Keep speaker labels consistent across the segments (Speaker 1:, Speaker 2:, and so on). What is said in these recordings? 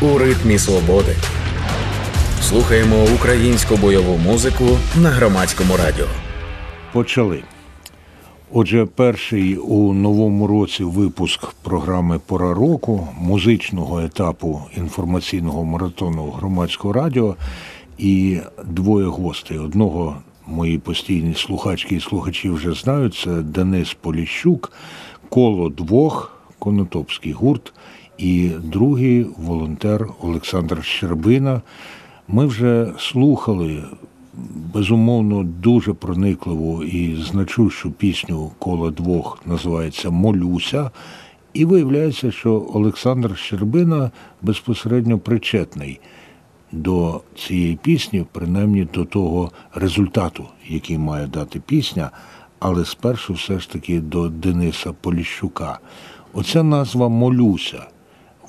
Speaker 1: у ритмі свободи. Слухаємо українську бойову музику на громадському радіо.
Speaker 2: Почали. Отже, перший у новому році випуск програми Пора року музичного етапу інформаційного маратону громадського радіо і двоє гостей. Одного мої постійні слухачки і слухачі вже знають. Це Денис Поліщук, коло двох, Конотопський гурт, і другий волонтер Олександр Щербина. Ми вже слухали безумовно дуже проникливу і значущу пісню коло двох називається Молюся. І виявляється, що Олександр Щербина безпосередньо причетний до цієї пісні, принаймні до того результату, який має дати пісня, але спершу все ж таки до Дениса Поліщука. Оця назва Молюся,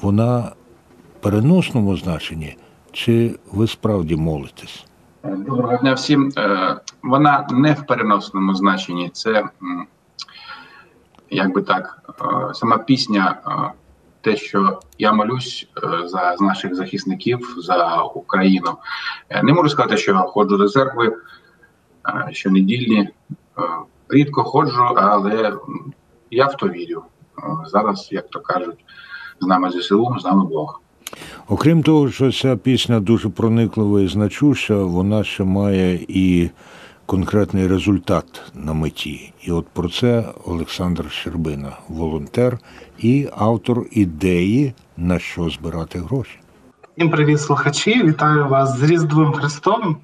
Speaker 2: вона в переносному значенні, чи ви справді молитесь?
Speaker 3: Доброго дня всім. Е, вона не в переносному значенні. Це як би так, е, сама пісня, е, те, що я молюсь за наших захисників за Україну. Не можу сказати, що ходжу до церкви щонедільні. Рідко ходжу, але я в то вірю. Зараз, як то кажуть, з нами ЗСУ, з нами Бог.
Speaker 2: Окрім того, що ця пісня дуже прониклива і значуща, вона ще має і конкретний результат на меті. І от про це Олександр Щербина, волонтер і автор ідеї, на що збирати гроші.
Speaker 4: Всім привіт, слухачі! Вітаю вас з Різдвом Христовим.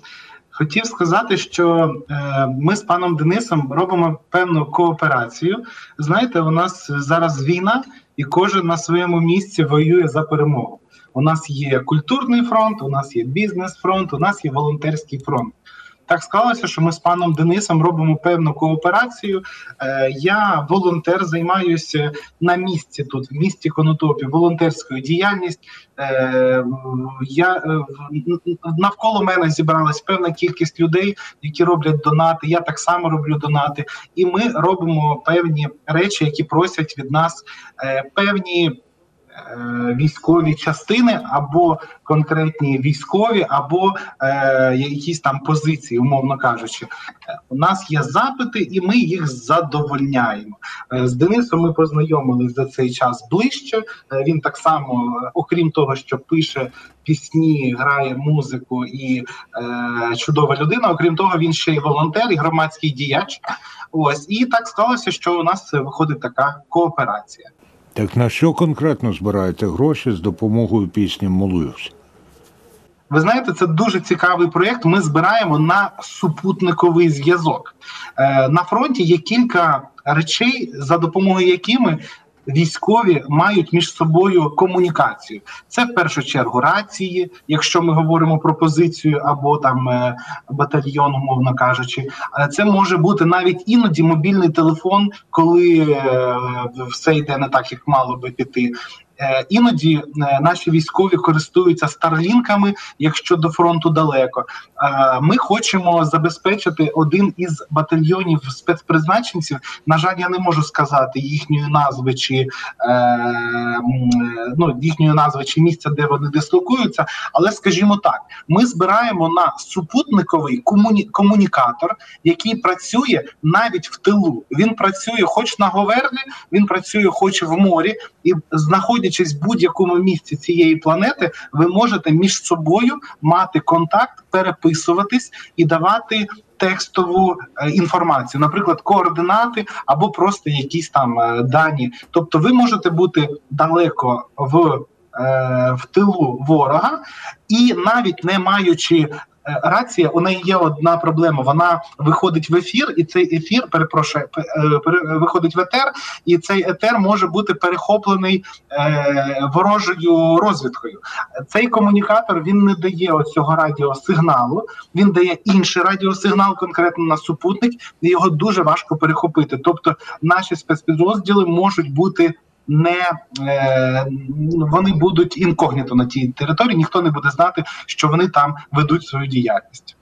Speaker 4: Хотів сказати, що е, ми з паном Денисом робимо певну кооперацію. Знаєте, у нас зараз війна, і кожен на своєму місці воює за перемогу. У нас є культурний фронт, у нас є бізнес-фронт, у нас є волонтерський фронт. Так склалося, що ми з паном Денисом робимо певну кооперацію. Е, я волонтер, займаюся на місці тут, в місті Конотопі, волонтерською діяльністю. Е, я е, навколо мене зібралась певна кількість людей, які роблять донати. Я так само роблю донати, і ми робимо певні речі, які просять від нас певні. Е, військові частини, або конкретні військові, або е, якісь там позиції, умовно кажучи, у нас є запити, і ми їх задовольняємо. Е, з Денисом ми познайомились за цей час ближче. Е, він так само, окрім того, що пише пісні, грає музику і е, чудова людина. Окрім того, він ще й волонтер і громадський діяч. Ось і так сталося, що у нас виходить така кооперація.
Speaker 2: Так на що конкретно збираєте гроші з допомогою пісні Молуюсь?
Speaker 4: Ви знаєте, це дуже цікавий проєкт. Ми збираємо на супутниковий зв'язок. Е, на фронті є кілька речей, за допомогою якими військові мають між собою комунікацію. Це в першу чергу рації, якщо ми говоримо про позицію або там е, батальйон, умовно кажучи, це може бути навіть іноді мобільний телефон, коли е, все йде не так, як мало би піти. Е, іноді е, наші військові користуються старлінками, якщо до фронту далеко. Е, ми хочемо забезпечити один із батальйонів спецпризначенців. На жаль, я не можу сказати їхньої назви чи ну, їхньої назви чи місця, де вони дислокуються. Але скажімо так, ми збираємо на супутниковий комуні... комунікатор, який працює навіть в тилу. Він працює, хоч на говерлі, він працює, хоч в морі, і знаходять знаходячись в будь-якому місці цієї планети, ви можете між собою мати контакт, переписуватись і давати. Текстову е, інформацію, наприклад, координати або просто якісь там е, дані. Тобто, ви можете бути далеко в е, в тилу ворога, і навіть не маючи рація, у неї є одна проблема. Вона виходить в ефір, і цей ефір перепрошую, е, виходить в етер, і цей етер може бути перехоплений е, ворожою розвідкою. Цей комунікатор він не дає оцього радіосигналу, він дає інший радіосигнал, конкретно на супутник, і його дуже важко перехопити. Тобто, наші спецпідрозділи можуть бути не е, вони будуть інкогніто на тій території, ніхто не буде знати, що вони там ведуть свою діяльність.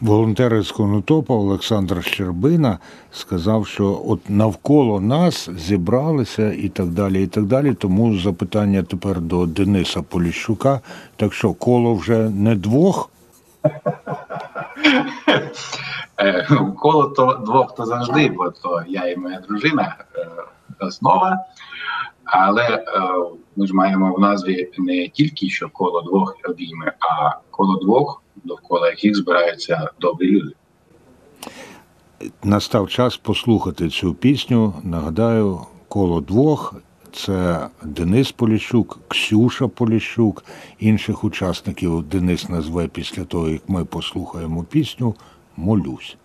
Speaker 2: волонтер з Конотопа Олександр Щербина сказав, що от навколо нас зібралися і так далі. і так далі. Тому запитання тепер до Дениса Поліщука. Так що коло вже не двох.
Speaker 3: Е, коло то двох то завжди, бо то я і моя дружина е, основа. Але е, ми ж маємо в назві не тільки що коло двох обійми, а коло двох, довкола яких збираються добрі люди.
Speaker 2: Настав час послухати цю пісню. Нагадаю, коло двох. Це Денис Поліщук, Ксюша Поліщук, інших учасників Денис назве після того, як ми послухаємо пісню Молюсь.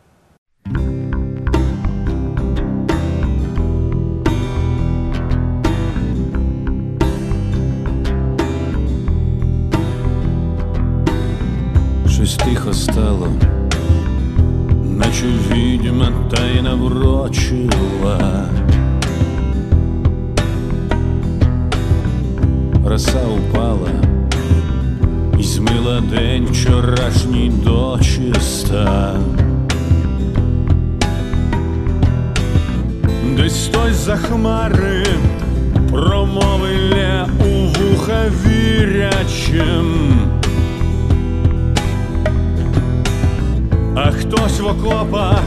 Speaker 5: Тихо стало, наче відьма та й наврочила. Роса упала і змила день вчорашній дочиста. Десь хтось за хмари промовиля у вуха вірячим. А хтось в окопах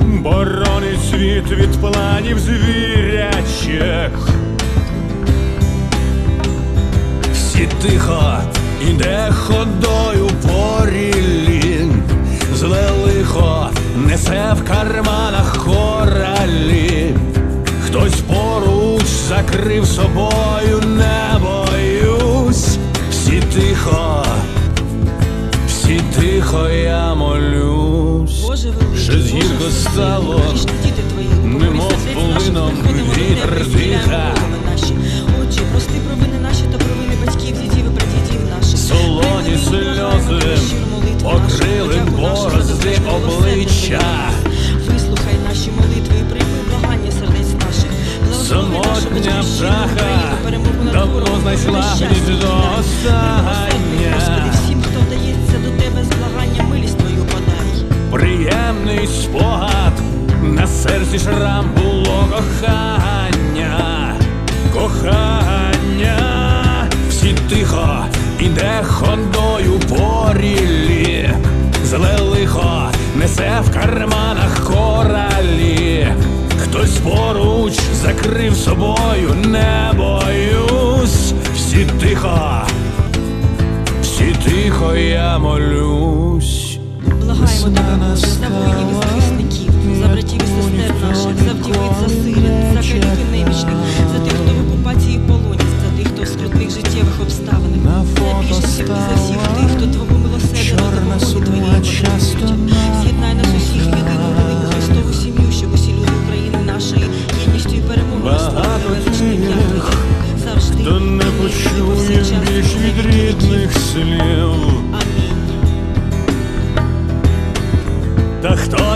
Speaker 5: боронить світ від планів звірячих. Всі тихо іде ходою по ріллі, зле лихо несе в карманах коралі. Хтось поруч закрив собою, не боюсь, всі тихо. Тихо я молюсь,
Speaker 6: Боже великий,
Speaker 5: що
Speaker 6: Боже
Speaker 5: згірко стало, немов
Speaker 6: покорися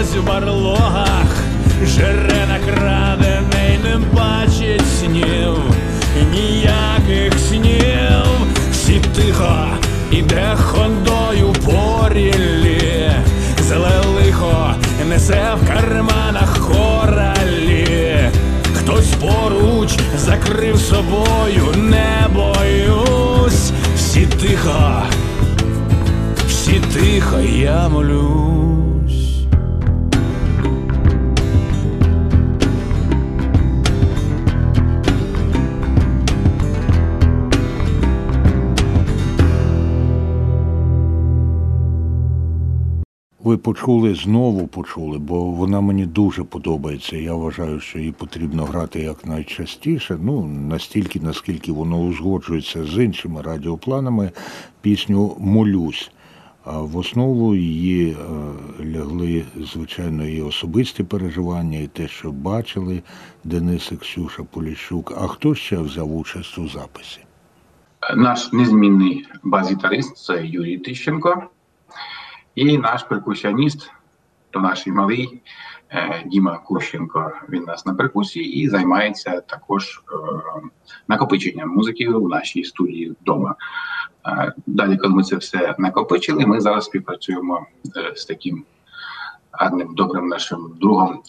Speaker 5: хтось
Speaker 6: в
Speaker 5: барлогах жере накрадений, не бачить снів, ніяких снів, всі тихо іде ходою по ріллі, зле лихо несе в карманах коралі. Хтось поруч закрив собою, не боюсь, всі тихо, всі тихо, я молюсь.
Speaker 2: Ви почули, знову почули, бо вона мені дуже подобається. Я вважаю, що її потрібно грати якнайчастіше. Ну, настільки, наскільки воно узгоджується з іншими радіопланами, пісню Молюсь. А в основу її е, лягли, звичайно, і особисті переживання, і те, що бачили Денис і Ксюша Поліщук. А хто ще взяв участь у записі?
Speaker 3: Наш незмінний бас-гітарист це Юрій Тищенко, і наш перкусіоніст, то наш і малий Діма Кущенко, він нас на перкусії і займається також накопиченням музики у нашій студії вдома. Далі, коли ми це все накопичили, ми зараз співпрацюємо з таким гарним добрим нашим другом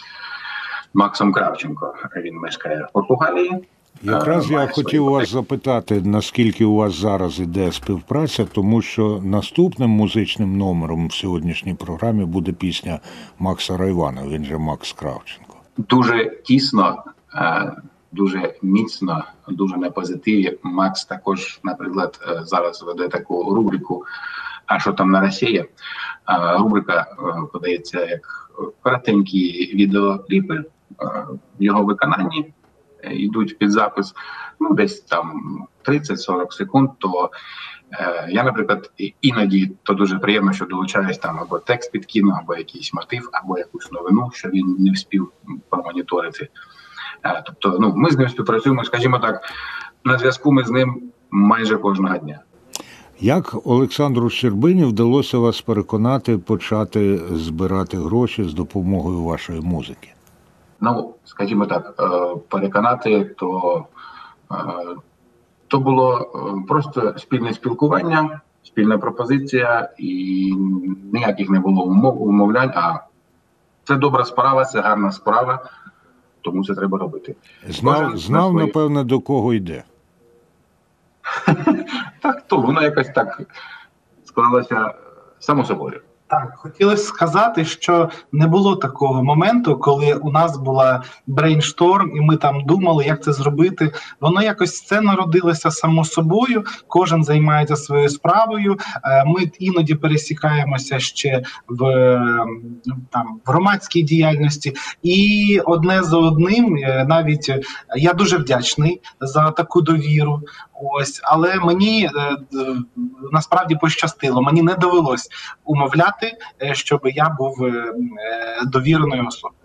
Speaker 3: Максом Кравченко. Він мешкає в Португалії.
Speaker 2: Якраз я хотів вас запитати, наскільки у вас зараз іде співпраця, тому що наступним музичним номером в сьогоднішній програмі буде пісня Макса Райвана, він же Макс Кравченко.
Speaker 3: дуже тісно, е, дуже міцно, дуже на позитиві. Макс також, наприклад, е, зараз веде таку рубрику. А що там на Росії? Е, Рубрика подається як коротенькі відеокліпи в його виконанні йдуть під запис. Ну, десь там 30-40 секунд. То е, я, наприклад, іноді то дуже приємно, що долучаюсь там або текст підкину, або якийсь мотив, або якусь новину, що він не вспів промоніторити. Е, Тобто, ну ми з ним співпрацюємо, скажімо так, на зв'язку ми з ним майже кожного дня.
Speaker 2: Як Олександру Щербині вдалося вас переконати почати збирати гроші з допомогою вашої музики?
Speaker 3: Ну, скажімо так, е, переконати, то, е, то було е, просто спільне спілкування, спільна пропозиція, і ніяких не було умов, умовлянь. А це добра справа, це гарна справа, тому це треба робити.
Speaker 2: Знав, знав
Speaker 3: на свої-
Speaker 2: напевне, до кого йде.
Speaker 3: Так, то воно якось так склалося само собою.
Speaker 4: Так, хотілося сказати, що не було такого моменту, коли у нас була brainstorm, і ми там думали, як це зробити. Воно якось це народилося само собою. Кожен займається своєю справою. Е, Ми іноді пересікаємося ще в е, там в громадській діяльності, і одне за одним, е, навіть е, я дуже вдячний за таку довіру. Ось, але мені е, насправді пощастило. Мені не довелось умовляти, е, щоб я був е, е, довіреною особою.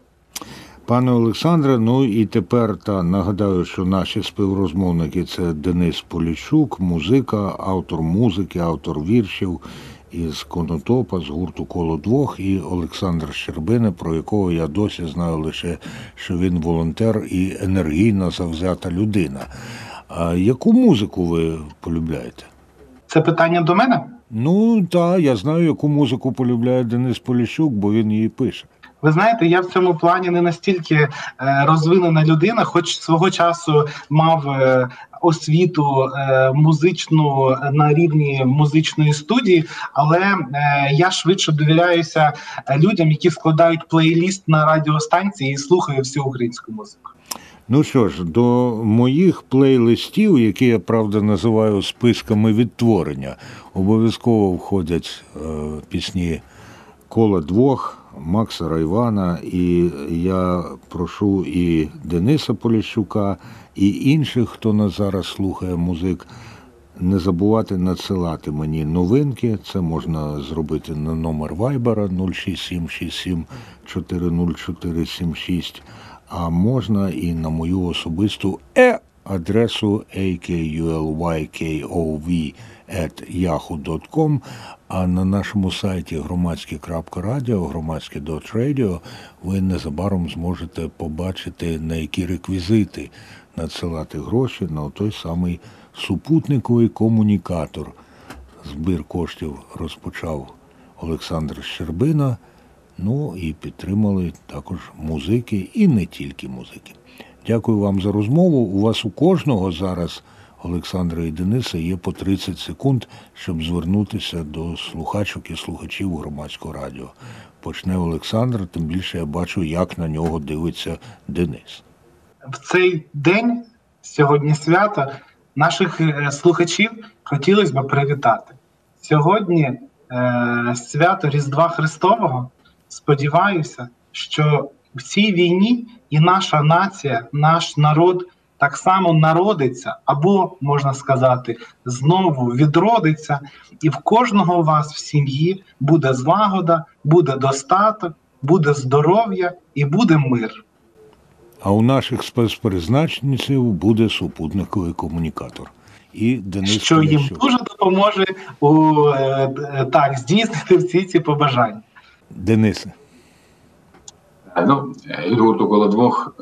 Speaker 2: Пане Олександре, ну і тепер та нагадаю, що наші співрозмовники це Денис Поліщук, музика, автор музики, автор віршів із Конотопа, з гурту Коло двох, і Олександр Щербина, про якого я досі знаю лише, що він волонтер і енергійна завзята людина. А яку музику ви полюбляєте?
Speaker 4: Це питання до мене.
Speaker 2: Ну, так, я знаю, яку музику полюбляє Денис Поліщук, бо він її пише.
Speaker 4: Ви знаєте, я в цьому плані не настільки е, розвинена людина, хоч свого часу мав е, освіту е, музичну на рівні музичної студії, але я швидше довіряюся людям, які складають плейліст на радіостанції і слухають всю українську музику.
Speaker 2: Ну що ж, до моїх плейлистів, які я правда називаю списками відтворення, обов'язково входять е, пісні Кола двох, Макса Райвана, і я прошу і Дениса Поліщука, і інших, хто нас зараз слухає музик, не забувати надсилати мені новинки. Це можна зробити на номер Вайбера 06767 40476, а можна і на мою особисту е адресу akulykov.yahoo.com, а на нашому сайті громадське.радіо, громадське.радіо ви незабаром зможете побачити, на які реквізити надсилати гроші на той самий супутниковий комунікатор. Збір коштів розпочав Олександр Щербина. Ну і підтримали також музики і не тільки музики. Дякую вам за розмову. У вас у кожного зараз, Олександра і Дениса, є по 30 секунд, щоб звернутися до слухачок і слухачів громадського радіо. Почне Олександр, тим більше я бачу, як на нього дивиться Денис.
Speaker 4: в цей день, сьогодні свято, наших е, слухачів хотілося б привітати. Сьогодні е, свято Різдва Христового. Сподіваюся, що в цій війні і наша нація, наш народ так само народиться, або можна сказати, знову відродиться, і в кожного у вас в сім'ї буде злагода, буде достаток, буде здоров'я і буде мир.
Speaker 2: А у наших спецпризначенців буде супутниковий комунікатор. І Денис
Speaker 4: що їм
Speaker 2: Поліщук.
Speaker 4: дуже допоможе у е, е, так здійснити всі ці побажання.
Speaker 2: Денисе.
Speaker 3: Ну, від гурту коло двох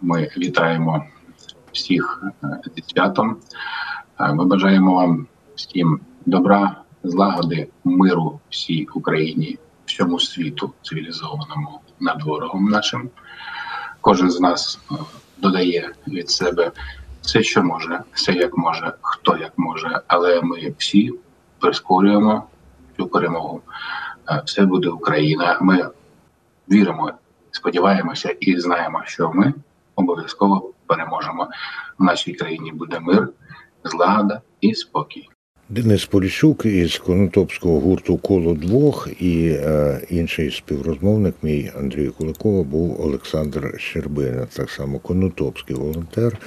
Speaker 3: ми вітаємо всіх зі святом. Ми бажаємо вам всім добра, злагоди, миру всій Україні, всьому світу цивілізованому над ворогом нашим. Кожен з нас додає від себе все, що може, все як може, хто як може, але ми всі прискорюємо цю перемогу. Все буде Україна. Ми віримо, сподіваємося і знаємо, що ми обов'язково переможемо. В нашій країні буде мир, злагода і спокій.
Speaker 2: Денис Поліщук із Конотопського гурту Коло двох і е, інший співрозмовник мій Андрій Куликова був Олександр Щербина, так само конотопський волонтер.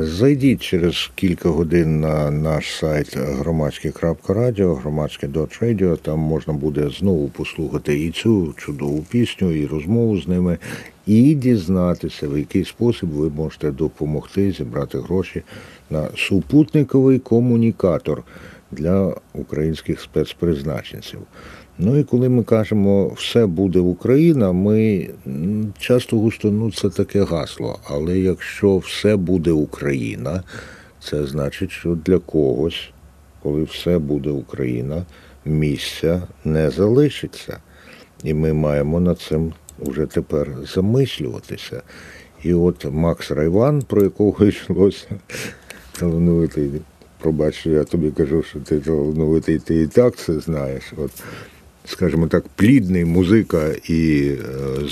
Speaker 2: Зайдіть через кілька годин на наш сайт громадське.радіо, громадське громадське.радіо, Там можна буде знову послухати і цю чудову пісню, і розмову з ними, і дізнатися, в який спосіб ви можете допомогти зібрати гроші на супутниковий комунікатор для українських спецпризначенців. Ну і коли ми кажемо все буде Україна, ми часто густо ну це таке гасло. Але якщо все буде Україна, це значить, що для когось, коли все буде Україна, місця не залишиться. І ми маємо над цим вже тепер замислюватися. І от Макс Райван, про якого йшлося, талановитий, пробач, я тобі кажу, що ти талановитий, ти і так це знаєш. От скажімо так, плідний музика і е,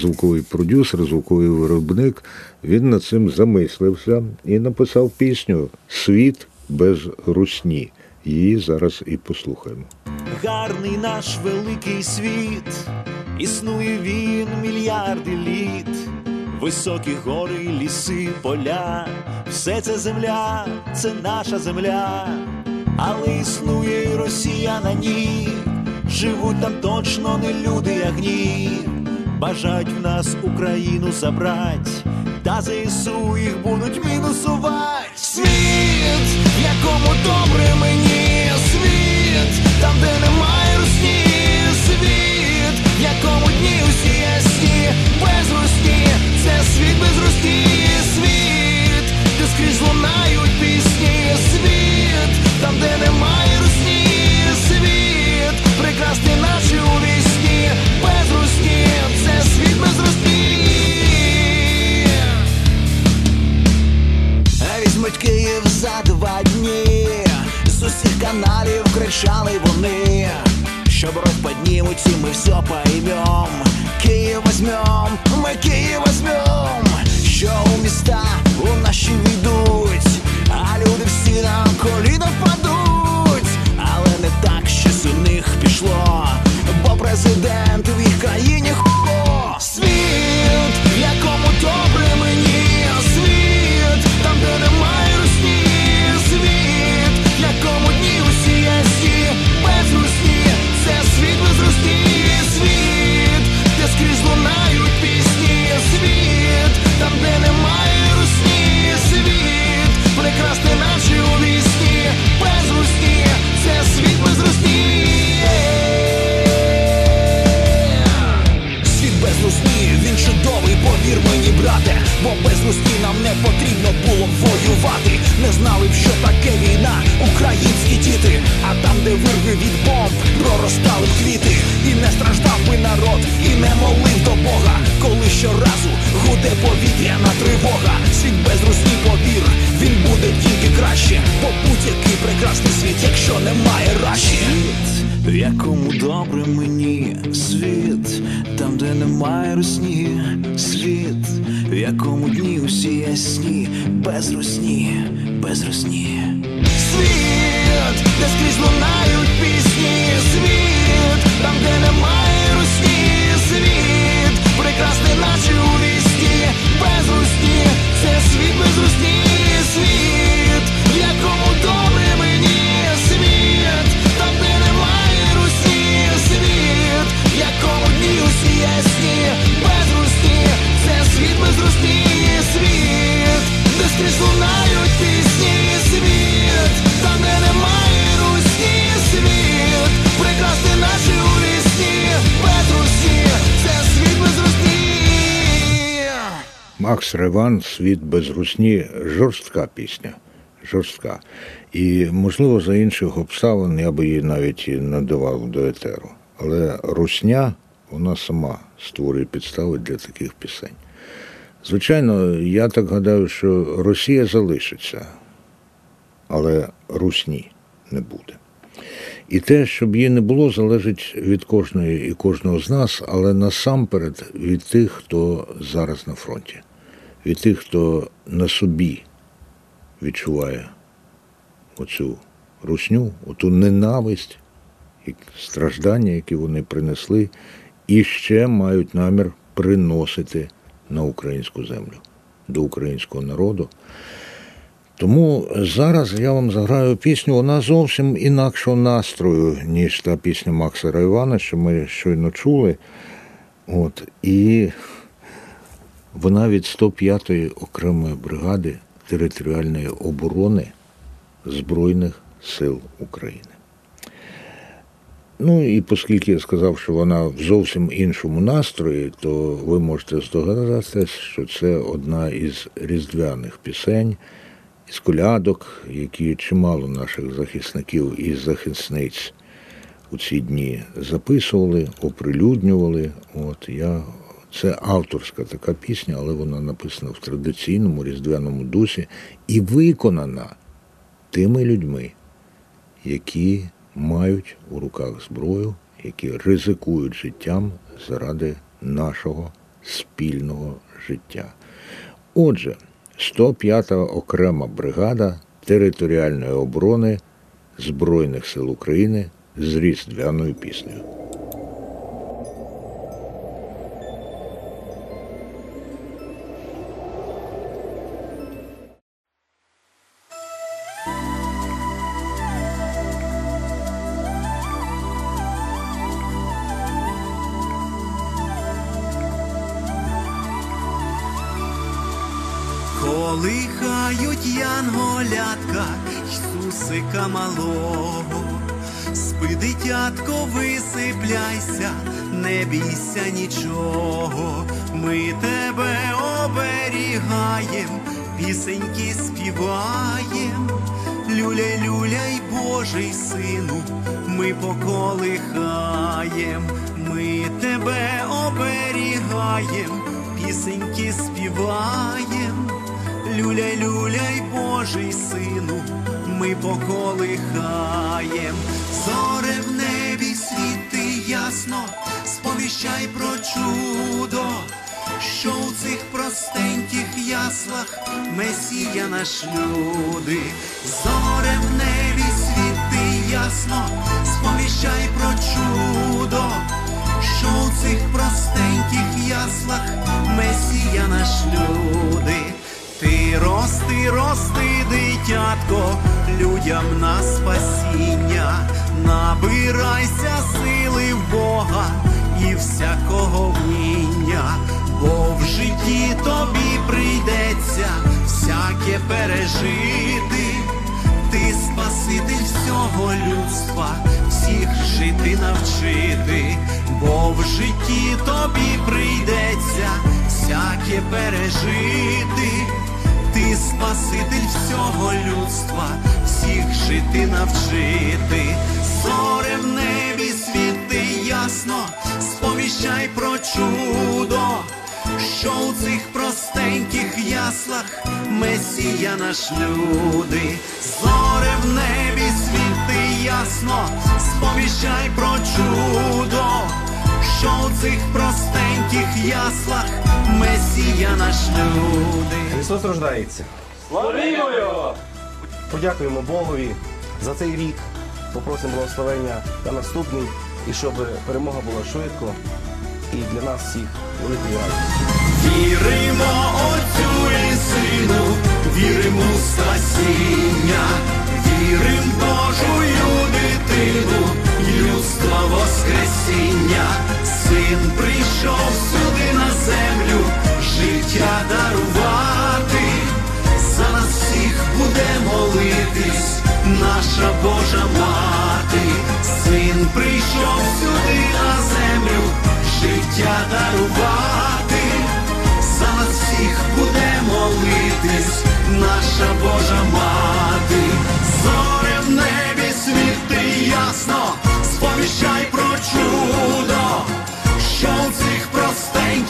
Speaker 2: звуковий продюсер, звуковий виробник, він над цим замислився і написав пісню Світ без русні. Її зараз і послухаємо.
Speaker 7: Гарний наш великий світ, існує він мільярди літ, високі гори, ліси, поля, все це земля, це наша земля, але існує і Росія на ній живуть там точно не люди, як ні, бажають в нас Україну забрать, та ЗСУ їх будуть мінусувати. Світ, в якому добре мені, світ, там, де немає русні, світ, якому дні усі ясні, без русні, це світ без русні, світ, де скрізь лунають пісні, світ, там, де немає світ, прекрасний наче у вісні, без це світ без. Візьмуть Київ за два дні, з усіх каналів кричали вони, що брод поднимуть, и мы все поймем. Київ возьмем, ми Київ возьмем, що у міста у наші війдуть, а люди всі на коліна впадуть, але не так у них бо президент в їх країні хо світ, якому добре мені. Світ, там де немає
Speaker 2: Макс Реван Світ без русні жорстка пісня. Жорстка. І, можливо, за інших обставин я би її навіть і надавав до етеру. Але русня, вона сама створює підстави для таких пісень. Звичайно, я так гадаю, що Росія залишиться, але русні не буде. І те, щоб її не було, залежить від кожної і кожного з нас, але насамперед від тих, хто зараз на фронті, від тих, хто на собі відчуває оцю русню, оту ненависть страждання, які вони принесли, і ще мають намір приносити на українську землю, до українського народу. Тому зараз я вам заграю пісню, вона зовсім інакшого настрою, ніж та пісня Макса Райвана, що ми щойно чули. От, І вона від 105-ї окремої бригади територіальної оборони Збройних сил України. Ну і оскільки я сказав, що вона в зовсім іншому настрої, то ви можете здогадатися, що це одна із різдвяних пісень, із колядок, які чимало наших захисників і захисниць у ці дні записували, оприлюднювали. От я це авторська така пісня, але вона написана в традиційному різдвяному дусі і виконана тими людьми, які мають у руках зброю, які ризикують життям заради нашого спільного життя. Отже, 105-та окрема бригада територіальної оборони Збройних сил України з різдвяною піснею.
Speaker 8: Янголятка Ісусика малого, спи, дитятко, висипляйся, не бійся нічого, ми тебе оберігаєм, пісеньки співаєм, люляй, люляй, Божий сину, ми поколихаєм, ми тебе оберігаєм, пісеньки співаєм. Люляй, люляй, Божий сину, ми поколихаєм, зоре в небі світи ясно, сповіщай про чудо, що у цих простеньких яслах Месія наш люди, зоре в небі світи ясно, сповіщай про чудо, що у цих простеньких яслах Месія наш люди. Ти рости, рости, дитятко, людям на спасіння, набирайся сили в Бога і всякого вміння, бо в житті тобі прийдеться всяке пережити, ти спаситель всього людства, всіх жити навчити, бо в житті тобі прийдеться всяке пережити. Ти спаситель всього людства, всіх жити навчити, зоре в небі світи ясно, сповіщай про чудо, що у цих простеньких яслах Месія наш люди, зоре в небі світи ясно, сповіщай про чудо, що у цих простеньких яслах Месія наш люди.
Speaker 9: Христос рождається. Славімо його! Подякуємо Богові за цей рік. Попросимо благословення на наступний і щоб перемога була швидко і для нас всіх великою радістю.
Speaker 8: Віримо Отцю і Сину, віримо в спасіння, вірим в Божую дитину, людства Воскресіння. Син прийшов сюди на землю, життя дарувати, за нас всіх буде молитись, наша Божа мати, син прийшов сюди на землю, життя дарувати, за нас всіх буде молитись, наша Божа мати,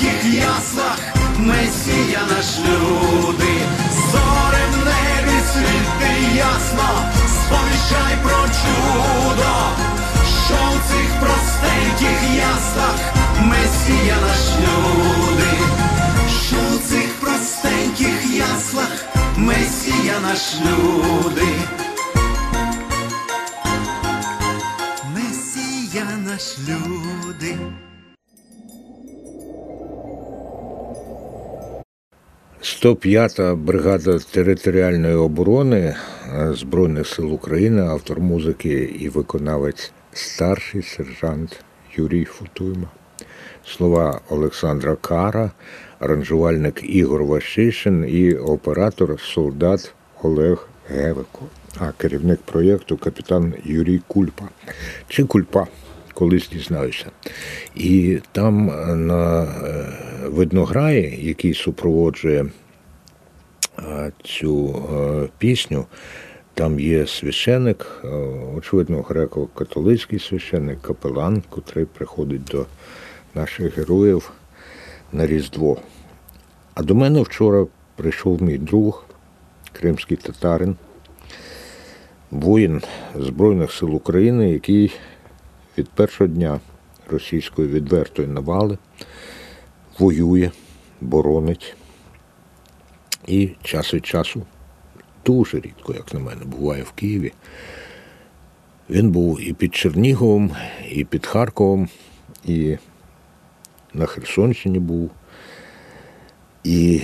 Speaker 8: простеньких яслах Месія наш люди, зоря в небі світи ясно, сповіщай про чудо, що в цих простеньких яслах Месія наш люди, що в цих простеньких яслах Месія наш люди. Месія наш люди.
Speaker 2: – 105-та бригада територіальної оборони е, Збройних сил України, автор музики і виконавець старший сержант Юрій Футуйма. Слова Олександра Кара, аранжувальник Ігор Ващишин і оператор солдат Олег Гевико, а керівник проєкту капітан Юрій Кульпа. Чи Кульпа, колись дізнаюся. І там е, на е, виднограї, який супроводжує цю е, пісню, там є священик, е, очевидно, греко-католицький священик, капелан, котрий приходить до наших героїв на Різдво. А до мене вчора прийшов мій друг, кримський татарин, воїн Збройних сил України, який від першого дня російської відвертої навали воює, боронить. І час від часу, дуже рідко, як на мене, буває в Києві. Він був і під Черніговом, і під Харковом, і на Херсонщині був, і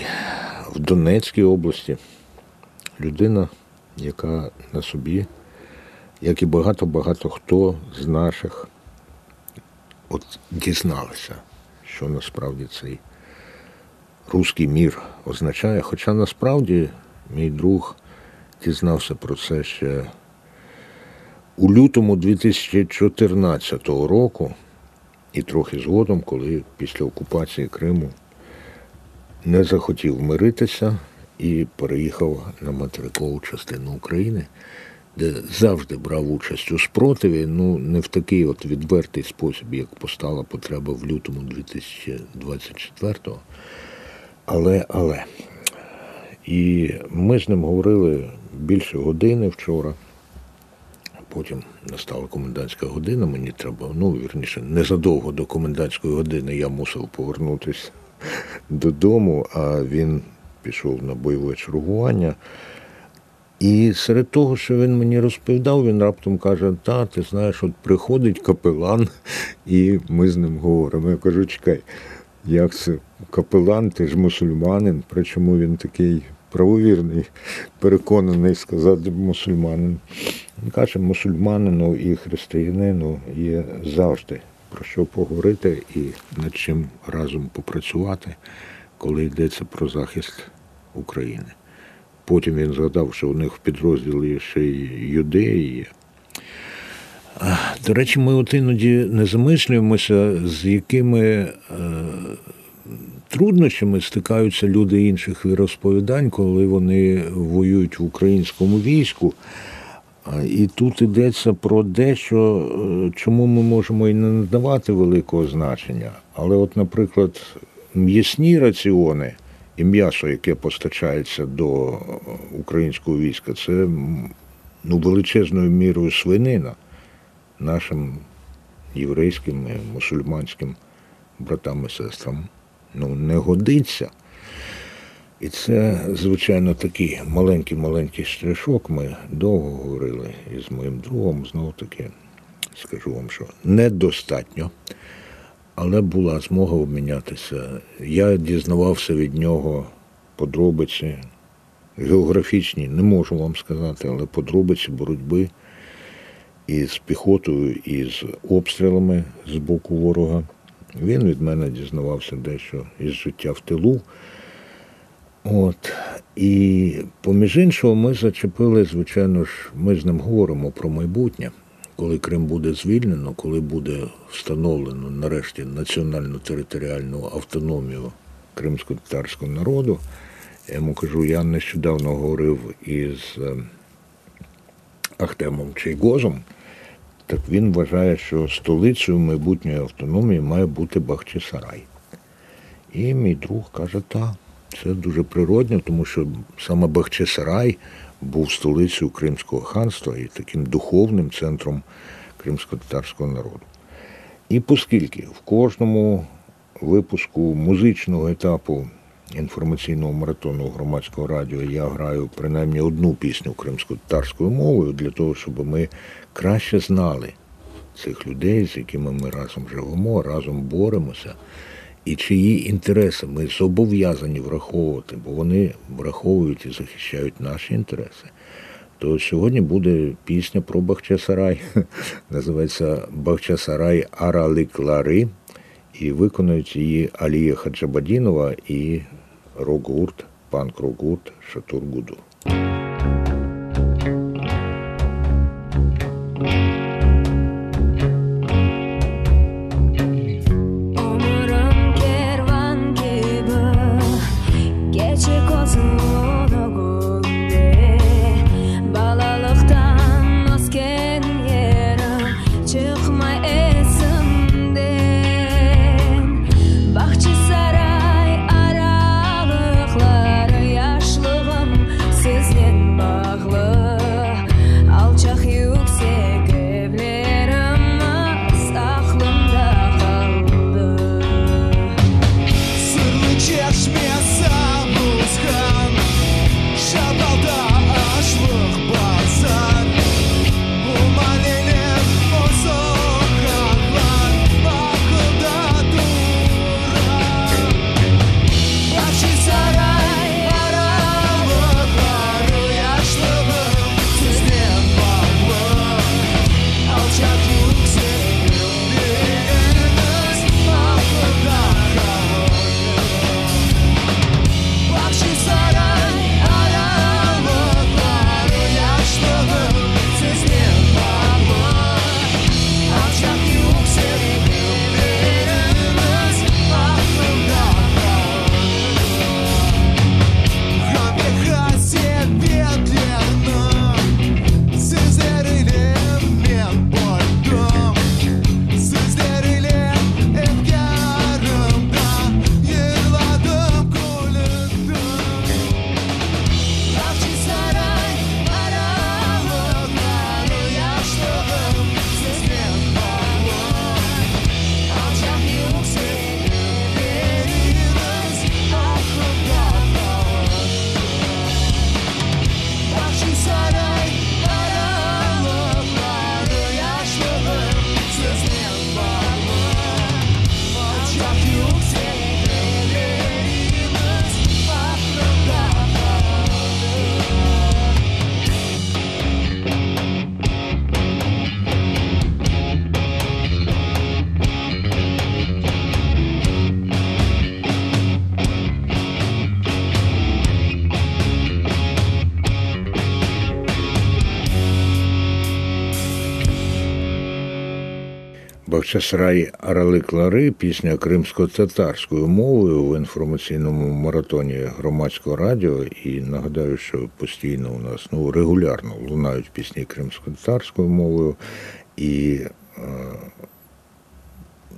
Speaker 2: в Донецькій області. Людина, яка на собі, як і багато-багато хто з наших, от дізналися, що насправді цей руський мір означає. Хоча насправді мій друг дізнався про це ще у лютому 2014 року, і трохи згодом, коли після окупації Криму не захотів миритися і переїхав на материкову частину України, де завжди брав участь у спротиві, ну не в такий от відвертий спосіб, як постала потреба в лютому 2024-го. Але, але. І ми з ним говорили більше години вчора. Потім настала комендантська година, мені треба, ну, вірніше, незадовго до комендантської години я мусив повернутися додому, а він пішов на бойове чергування. І серед того, що він мені розповідав, він раптом каже: та, ти знаєш, от приходить капелан, і ми з ним говоримо. Я кажу, чекай, як це капелан, ти ж мусульманин, причому він такий правовірний, переконаний сказати мусульманин. Він каже, мусульманину і християнину є завжди про що поговорити і над чим разом попрацювати, коли йдеться про захист України. Потім він згадав, що у них в підрозділі ще й юдеї є. До речі, ми от іноді не замислюємося, з якими е, труднощами стикаються люди інших віросповідань, коли вони воюють в українському війську. І тут йдеться про дещо, е, чому ми можемо і не надавати великого значення. Але, от, наприклад, м'ясні раціони і м'ясо, яке постачається до українського війська, це ну, величезною мірою свинина нашим єврейським і мусульманським братам і сестрам ну, не годиться. І це, звичайно, такий маленький-маленький штришок. Ми довго говорили із моїм другом, знову таки скажу вам, що недостатньо, але була змога обмінятися. Я дізнавався від нього подробиці географічні, не можу вам сказати, але подробиці боротьби із піхотою, із обстрілами з боку ворога. Він від мене дізнавався дещо із життя в тилу. От. І поміж іншого, ми зачепили, звичайно ж, ми з ним говоримо про майбутнє. Коли Крим буде звільнено, коли буде встановлено нарешті національну територіальну автономію кримсько-татарського народу, Я йому кажу, я нещодавно говорив із е, Ахтемом Чайгозом, так він вважає, що столицею майбутньої автономії має бути Бахчисарай. І мій друг каже, так, це дуже природньо, тому що саме Бахчисарай був столицею Кримського ханства і таким духовним центром кримсько-татарського народу. І оскільки в кожному випуску музичного етапу інформаційного маратону громадського радіо я граю принаймні одну пісню кримсько-татарською мовою для того, щоб ми краще знали цих людей, з якими ми разом живемо, разом боремося, і чиї інтереси ми зобов'язані враховувати, бо вони враховують і захищають наші інтереси. То сьогодні буде пісня про Бахчисарай. Називається Бахчисарай Араликлари. І виконують її Алія Хаджабадінова і рок-гурт, панк-рок-гурт Шатур-Гуду. Бахчисарай Араликлари, пісня кримсько-татарською мовою в інформаційному маратоні громадського радіо. І нагадаю, що постійно у нас ну, регулярно лунають пісні кримсько-татарською мовою і е,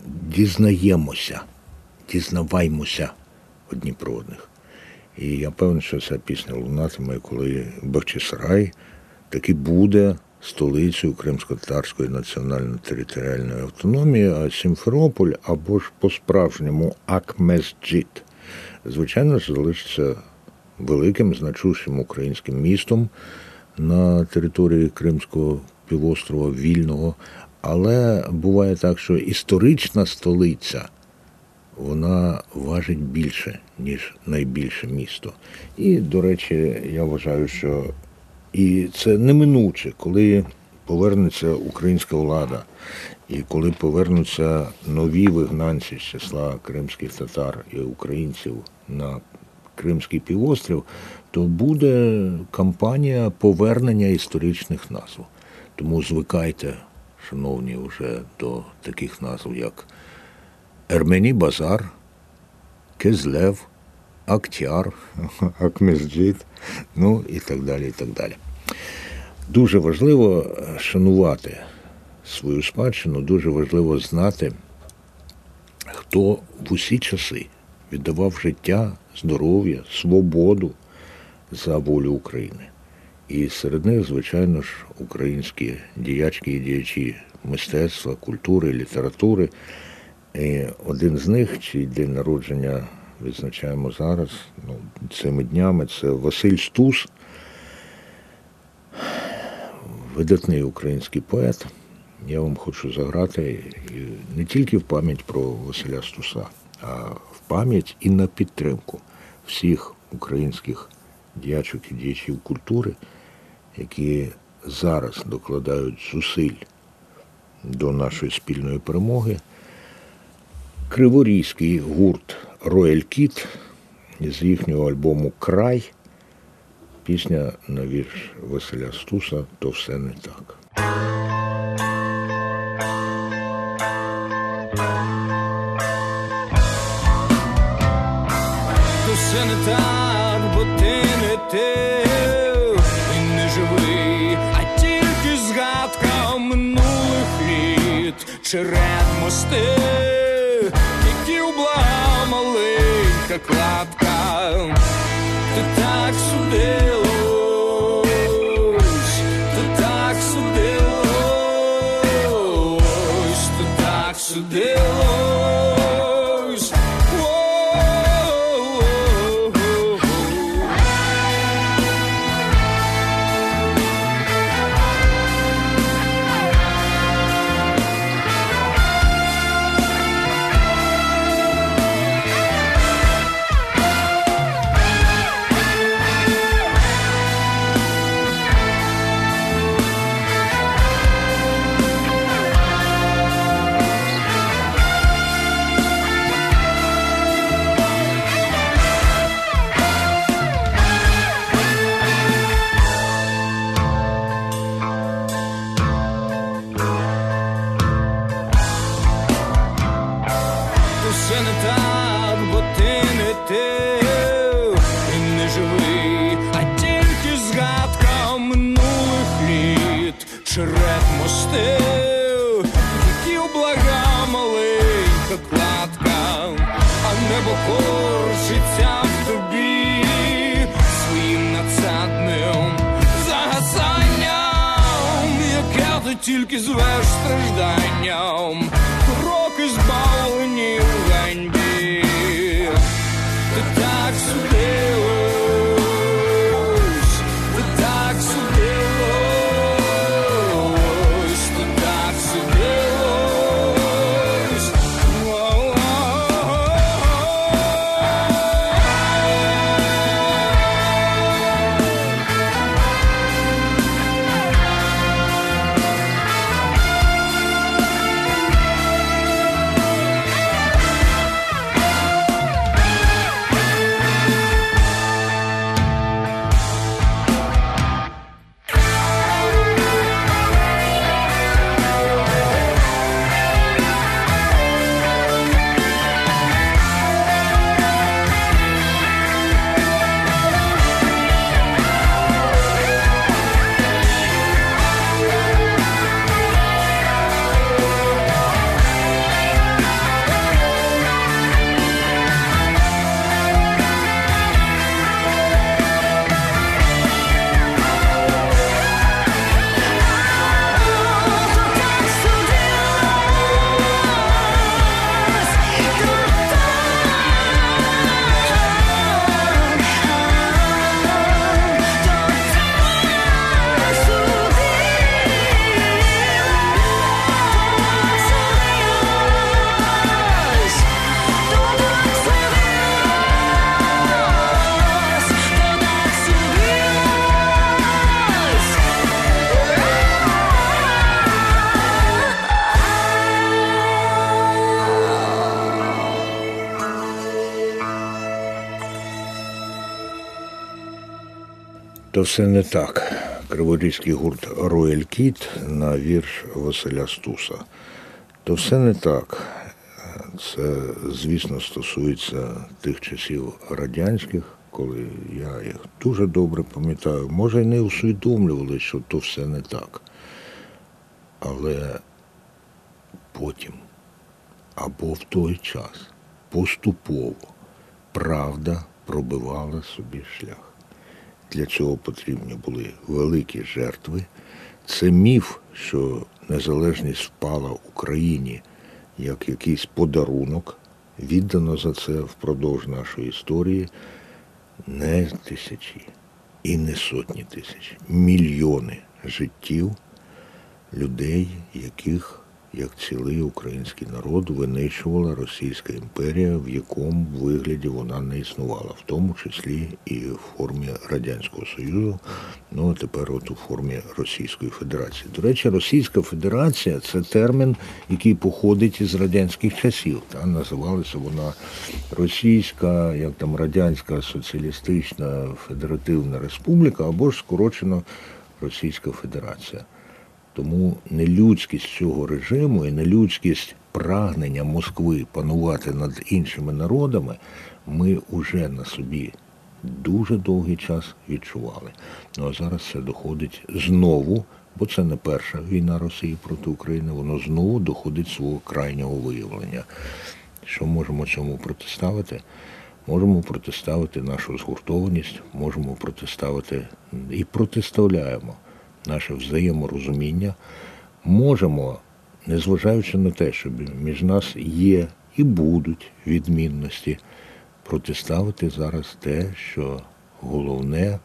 Speaker 2: дізнаємося, дізнаваймося одні про одних. І я певний, що ця пісня лунатиме, коли Бахчисарай таки буде столицею Кримсько-Татарської національно-територіальної автономії, а Сімферополь або ж по-справжньому Акмезджіт, звичайно ж, залишиться великим, значущим українським містом на території Кримського півострова Вільного. Але буває так, що історична столиця вона важить більше, ніж найбільше місто. І, до речі, я вважаю, що і це неминуче, коли повернеться українська влада, і коли повернуться нові вигнанці з числа кримських татар і українців на Кримський півострів, то буде кампанія повернення історичних назв. Тому звикайте, шановні, вже до таких назв, як Ермені Базар, Кезлев, Актяр, Акмезджит, ну і так далі. і так далі. Дуже важливо шанувати свою спадщину, дуже важливо знати, хто в усі часи віддавав життя, здоров'я, свободу за волю України. І серед них, звичайно ж, українські діячки і діячі мистецтва, культури, літератури. І один з них, чий день народження відзначаємо зараз, ну, цими днями, це Василь Стус, видатний український поет. Я вам хочу заграти не тільки в пам'ять про Василя Стуса, а в пам'ять і на підтримку всіх українських діячок і діячів культури, які зараз докладають зусиль до нашої спільної перемоги. Криворізький гурт Рояль Кіт з їхнього альбому Край. Пісня на вірш Василя Стуса То все не так.
Speaker 5: То все не так, бо ти не ти, живий, а тільки згадка літ, черед мости, кладка, ти так судилось, То все не так.
Speaker 2: Криворізький гурт Рояль Кіт на вірш Василя Стуса. То все не так. Це, звісно, стосується тих часів радянських, коли я їх дуже добре пам'ятаю. Може, й не усвідомлювали, що то все не так. Але потім або в той час поступово правда пробивала собі шлях. Для цього потрібні були великі жертви. Це міф, що незалежність впала Україні як якийсь подарунок, віддано за це впродовж нашої історії не тисячі і не сотні тисяч, мільйони життів людей, яких як цілий український народ винищувала Російська імперія, в якому вигляді вона не існувала, в тому числі і в формі Радянського Союзу, ну а тепер от у формі Російської Федерації. До речі, Російська Федерація це термін, який походить із радянських часів. Та називалася вона Російська, як там Радянська Соціалістична Федеративна Республіка або ж скорочено Російська Федерація. Тому нелюдськість цього режиму і нелюдськість прагнення Москви панувати над іншими народами ми вже на собі дуже довгий час відчували. Ну а зараз це доходить знову, бо це не перша війна Росії проти України, воно знову доходить свого крайнього виявлення. Що можемо цьому протиставити? Можемо протиставити нашу згуртованість, можемо протиставити і протиставляємо наше взаєморозуміння, можемо, незважаючи на те, що між нас є і будуть відмінності, протиставити зараз те, що головне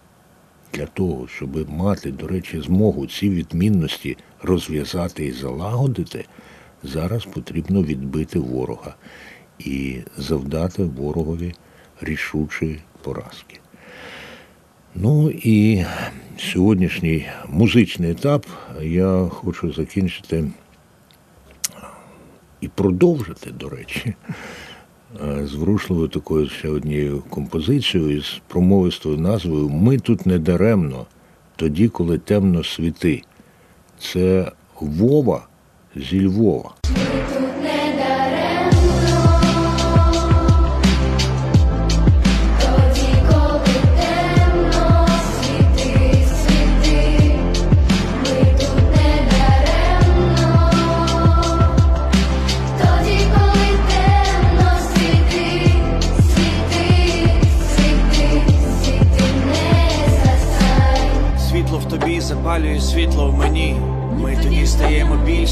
Speaker 2: для того, щоб мати, до речі, змогу ці відмінності розв'язати і залагодити, зараз потрібно відбити ворога і завдати ворогові рішучої поразки. Ну і сьогоднішній музичний етап я хочу закінчити і продовжити, до речі, зворушливою такою ще однією композицією із промовистою назвою Ми тут не даремно, тоді, коли темно світи. Це Вова зі Львова.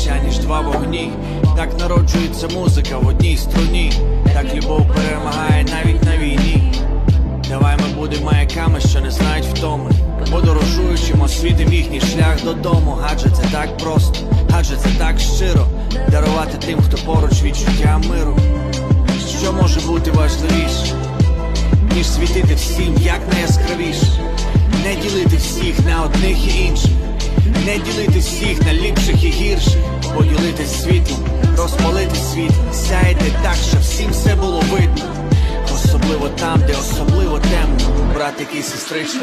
Speaker 7: Більше, ніж два вогні. Так народжується музика в одній струні. Так любов перемагає навіть на війні. Давай ми будемо маяками, що не знають втоми. Подорожуючим освітим їхній шлях додому. Адже це так просто, адже це так щиро. Дарувати тим, хто поруч відчуття миру. Що може бути важливіше, ніж світити всім як найяскравіше. Не ділити всіх на одних і інших, не ділити всіх на ліпших і гірших, поділитись світом, розпалити світ, сяйте так, щоб всім все було видно. Особливо там, де особливо темно, братики і сестрички.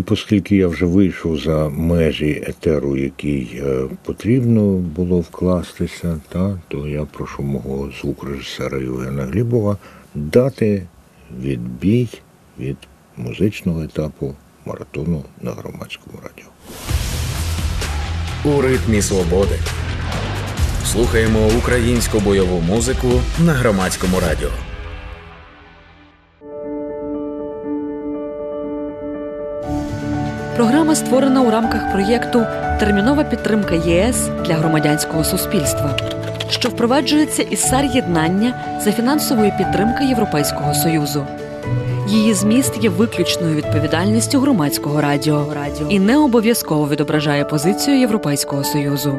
Speaker 2: І оскільки я вже вийшов за межі етеру, який е, потрібно було вкластися, та, то я прошу мого звукорежисера Євгена Глібова дати відбій від музичного етапу маратону на громадському радіо.
Speaker 1: У ритмі свободи. Слухаємо українську бойову музику на громадському радіо.
Speaker 10: Програма створена у рамках проєкту Термінова підтримка ЄС для громадянського суспільства, що впроваджується із САР єднання за фінансової підтримки Європейського союзу. Її зміст є виключною відповідальністю громадського радіо і не обов'язково відображає позицію Європейського союзу.